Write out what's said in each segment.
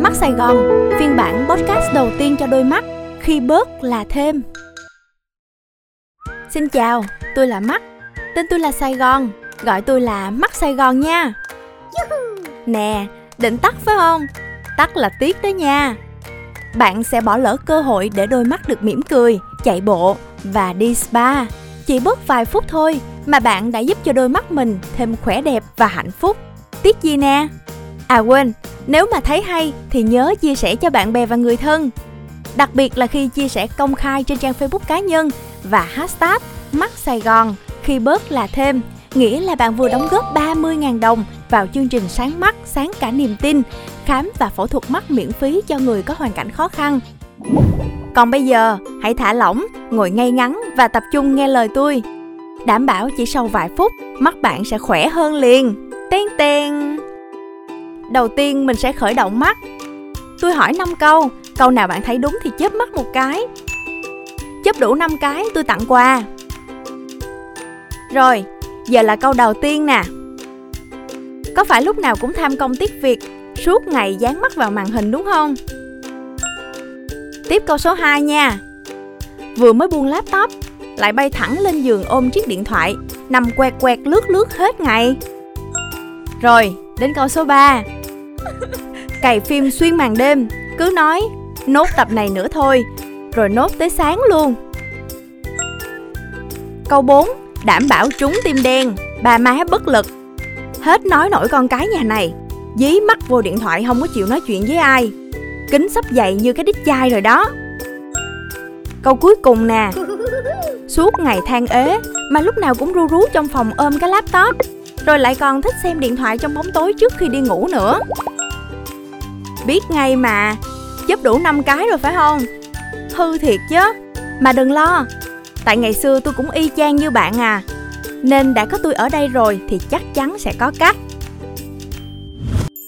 Mắt Sài Gòn, phiên bản podcast đầu tiên cho đôi mắt khi bớt là thêm. Xin chào, tôi là Mắt. Tên tôi là Sài Gòn, gọi tôi là Mắt Sài Gòn nha. Nè, định tắt phải không? Tắt là tiếc đó nha. Bạn sẽ bỏ lỡ cơ hội để đôi mắt được mỉm cười, chạy bộ và đi spa. Chỉ bớt vài phút thôi mà bạn đã giúp cho đôi mắt mình thêm khỏe đẹp và hạnh phúc. Tiếc gì nè? À quên, nếu mà thấy hay thì nhớ chia sẻ cho bạn bè và người thân. Đặc biệt là khi chia sẻ công khai trên trang Facebook cá nhân và hashtag mắt Sài Gòn khi bớt là thêm, nghĩa là bạn vừa đóng góp 30.000 đồng vào chương trình sáng mắt, sáng cả niềm tin, khám và phẫu thuật mắt miễn phí cho người có hoàn cảnh khó khăn. Còn bây giờ, hãy thả lỏng, ngồi ngay ngắn và tập trung nghe lời tôi. Đảm bảo chỉ sau vài phút, mắt bạn sẽ khỏe hơn liền. Tên tên. Đầu tiên mình sẽ khởi động mắt. Tôi hỏi 5 câu, câu nào bạn thấy đúng thì chớp mắt một cái. Chớp đủ 5 cái tôi tặng quà. Rồi, giờ là câu đầu tiên nè. Có phải lúc nào cũng tham công tiếc việc, suốt ngày dán mắt vào màn hình đúng không? Tiếp câu số 2 nha. Vừa mới buông laptop, lại bay thẳng lên giường ôm chiếc điện thoại, nằm quẹt quẹt lướt lướt hết ngày. Rồi, đến câu số 3. Cày phim xuyên màn đêm, cứ nói nốt tập này nữa thôi, rồi nốt tới sáng luôn. Câu 4. Đảm bảo trúng tim đen, ba má bất lực. Hết nói nổi con cái nhà này, dí mắt vô điện thoại không có chịu nói chuyện với ai. Kính sắp dậy như cái đít chai rồi đó. Câu cuối cùng nè. Suốt ngày than ế mà lúc nào cũng ru rú trong phòng ôm cái laptop, rồi lại còn thích xem điện thoại trong bóng tối trước khi đi ngủ nữa. Biết ngay mà, chấp đủ 5 cái rồi phải không? Hư thiệt chứ, mà đừng lo, tại ngày xưa tôi cũng y chang như bạn à. Nên đã có tôi ở đây rồi thì chắc chắn sẽ có cách.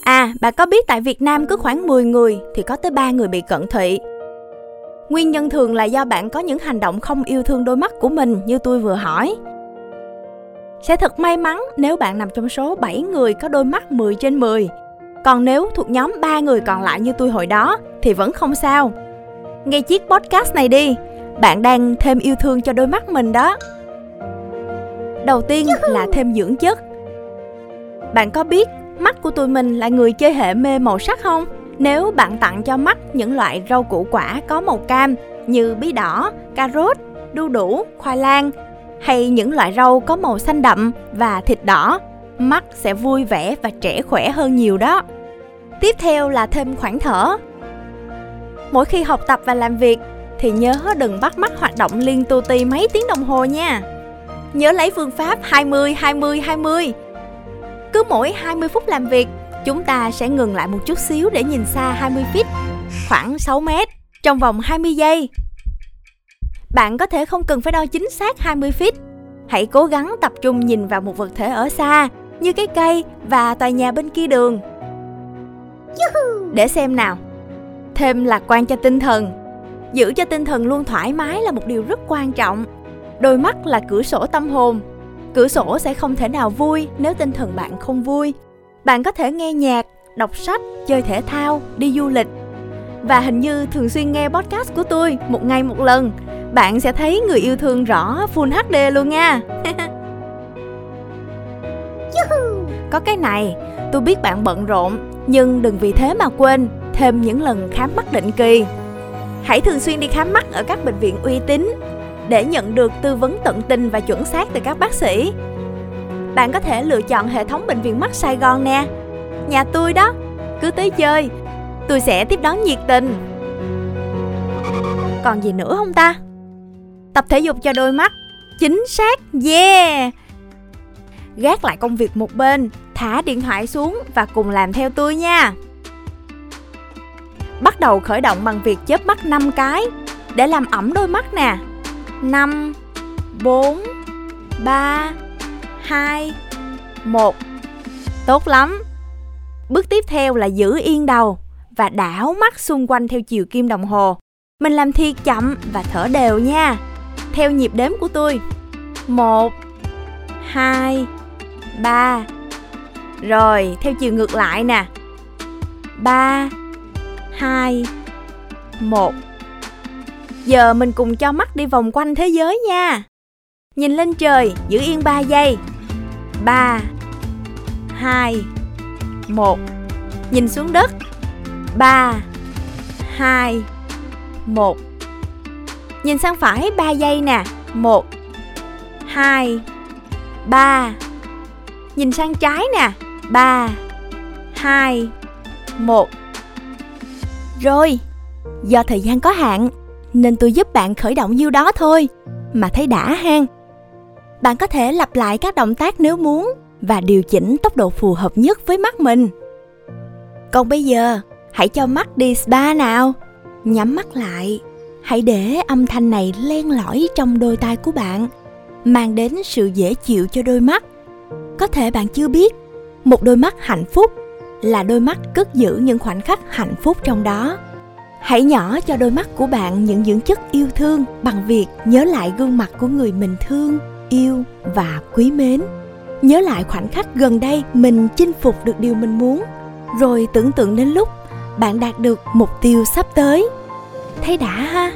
À, bà có biết tại Việt Nam cứ khoảng 10 người thì có tới 3 người bị cận thị. Nguyên nhân thường là do bạn có những hành động không yêu thương đôi mắt của mình như tôi vừa hỏi. Sẽ thật may mắn nếu bạn nằm trong số 7 người có đôi mắt 10 trên 10. Còn nếu thuộc nhóm 3 người còn lại như tôi hồi đó thì vẫn không sao. Nghe chiếc podcast này đi, bạn đang thêm yêu thương cho đôi mắt mình đó. Đầu tiên là thêm dưỡng chất. Bạn có biết mắt của tụi mình là người chơi hệ mê màu sắc không? Nếu bạn tặng cho mắt những loại rau củ quả có màu cam như bí đỏ, cà rốt, đu đủ, khoai lang hay những loại rau có màu xanh đậm và thịt đỏ, mắt sẽ vui vẻ và trẻ khỏe hơn nhiều đó. Tiếp theo là thêm khoảng thở. Mỗi khi học tập và làm việc thì nhớ đừng bắt mắt hoạt động liên tu ti mấy tiếng đồng hồ nha. Nhớ lấy phương pháp 20 20 20. Cứ mỗi 20 phút làm việc, chúng ta sẽ ngừng lại một chút xíu để nhìn xa 20 feet, khoảng 6 mét, trong vòng 20 giây. Bạn có thể không cần phải đo chính xác 20 feet. Hãy cố gắng tập trung nhìn vào một vật thể ở xa, như cái cây và tòa nhà bên kia đường. Để xem nào. Thêm lạc quan cho tinh thần. Giữ cho tinh thần luôn thoải mái là một điều rất quan trọng. Đôi mắt là cửa sổ tâm hồn. Cửa sổ sẽ không thể nào vui nếu tinh thần bạn không vui. Bạn có thể nghe nhạc, đọc sách, chơi thể thao, đi du lịch. Và hình như thường xuyên nghe podcast của tôi một ngày một lần. Bạn sẽ thấy người yêu thương rõ Full HD luôn nha. Có cái này, tôi biết bạn bận rộn, nhưng đừng vì thế mà quên thêm những lần khám mắt định kỳ. Hãy thường xuyên đi khám mắt ở các bệnh viện uy tín để nhận được tư vấn tận tình và chuẩn xác từ các bác sĩ. Bạn có thể lựa chọn hệ thống bệnh viện mắt Sài Gòn nè. Nhà tôi đó, cứ tới chơi, tôi sẽ tiếp đón nhiệt tình. Còn gì nữa không ta? Tập thể dục cho đôi mắt. Chính xác, yeah! Gác lại công việc một bên, thả điện thoại xuống và cùng làm theo tôi nha. Bắt đầu khởi động bằng việc chớp mắt 5 cái, để làm ẩm đôi mắt nè. 5 4 3 2 1 Tốt lắm. Bước tiếp theo là giữ yên đầu và đảo mắt xung quanh theo chiều kim đồng hồ. Mình làm thiệt chậm và thở đều nha. Theo nhịp đếm của tôi. 1 2 3 rồi, theo chiều ngược lại nè. 3 2 1 Giờ mình cùng cho mắt đi vòng quanh thế giới nha. Nhìn lên trời, giữ yên 3 giây. 3 2 1 Nhìn xuống đất. 3 2 1 Nhìn sang phải 3 giây nè. 1 2 3 Nhìn sang trái nè. 3 2 1 Rồi, do thời gian có hạn nên tôi giúp bạn khởi động nhiêu đó thôi mà thấy đã hang. Bạn có thể lặp lại các động tác nếu muốn và điều chỉnh tốc độ phù hợp nhất với mắt mình. Còn bây giờ, hãy cho mắt đi spa nào. Nhắm mắt lại, hãy để âm thanh này len lỏi trong đôi tai của bạn, mang đến sự dễ chịu cho đôi mắt. Có thể bạn chưa biết, một đôi mắt hạnh phúc là đôi mắt cất giữ những khoảnh khắc hạnh phúc trong đó. Hãy nhỏ cho đôi mắt của bạn những dưỡng chất yêu thương bằng việc nhớ lại gương mặt của người mình thương, yêu và quý mến. Nhớ lại khoảnh khắc gần đây mình chinh phục được điều mình muốn, rồi tưởng tượng đến lúc bạn đạt được mục tiêu sắp tới. Thấy đã ha?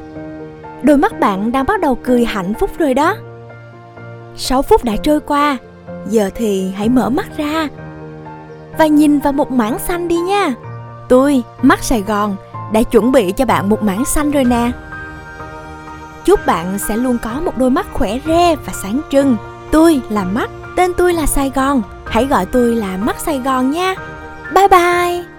Đôi mắt bạn đang bắt đầu cười hạnh phúc rồi đó. 6 phút đã trôi qua, giờ thì hãy mở mắt ra và nhìn vào một mảng xanh đi nha. Tôi, mắt sài gòn, đã chuẩn bị cho bạn một mảng xanh rồi nè. Chúc bạn sẽ luôn có một đôi mắt khỏe re và sáng trưng. Tôi là mắt tên tôi là sài gòn. Hãy gọi tôi là mắt sài gòn nha. Bye bye.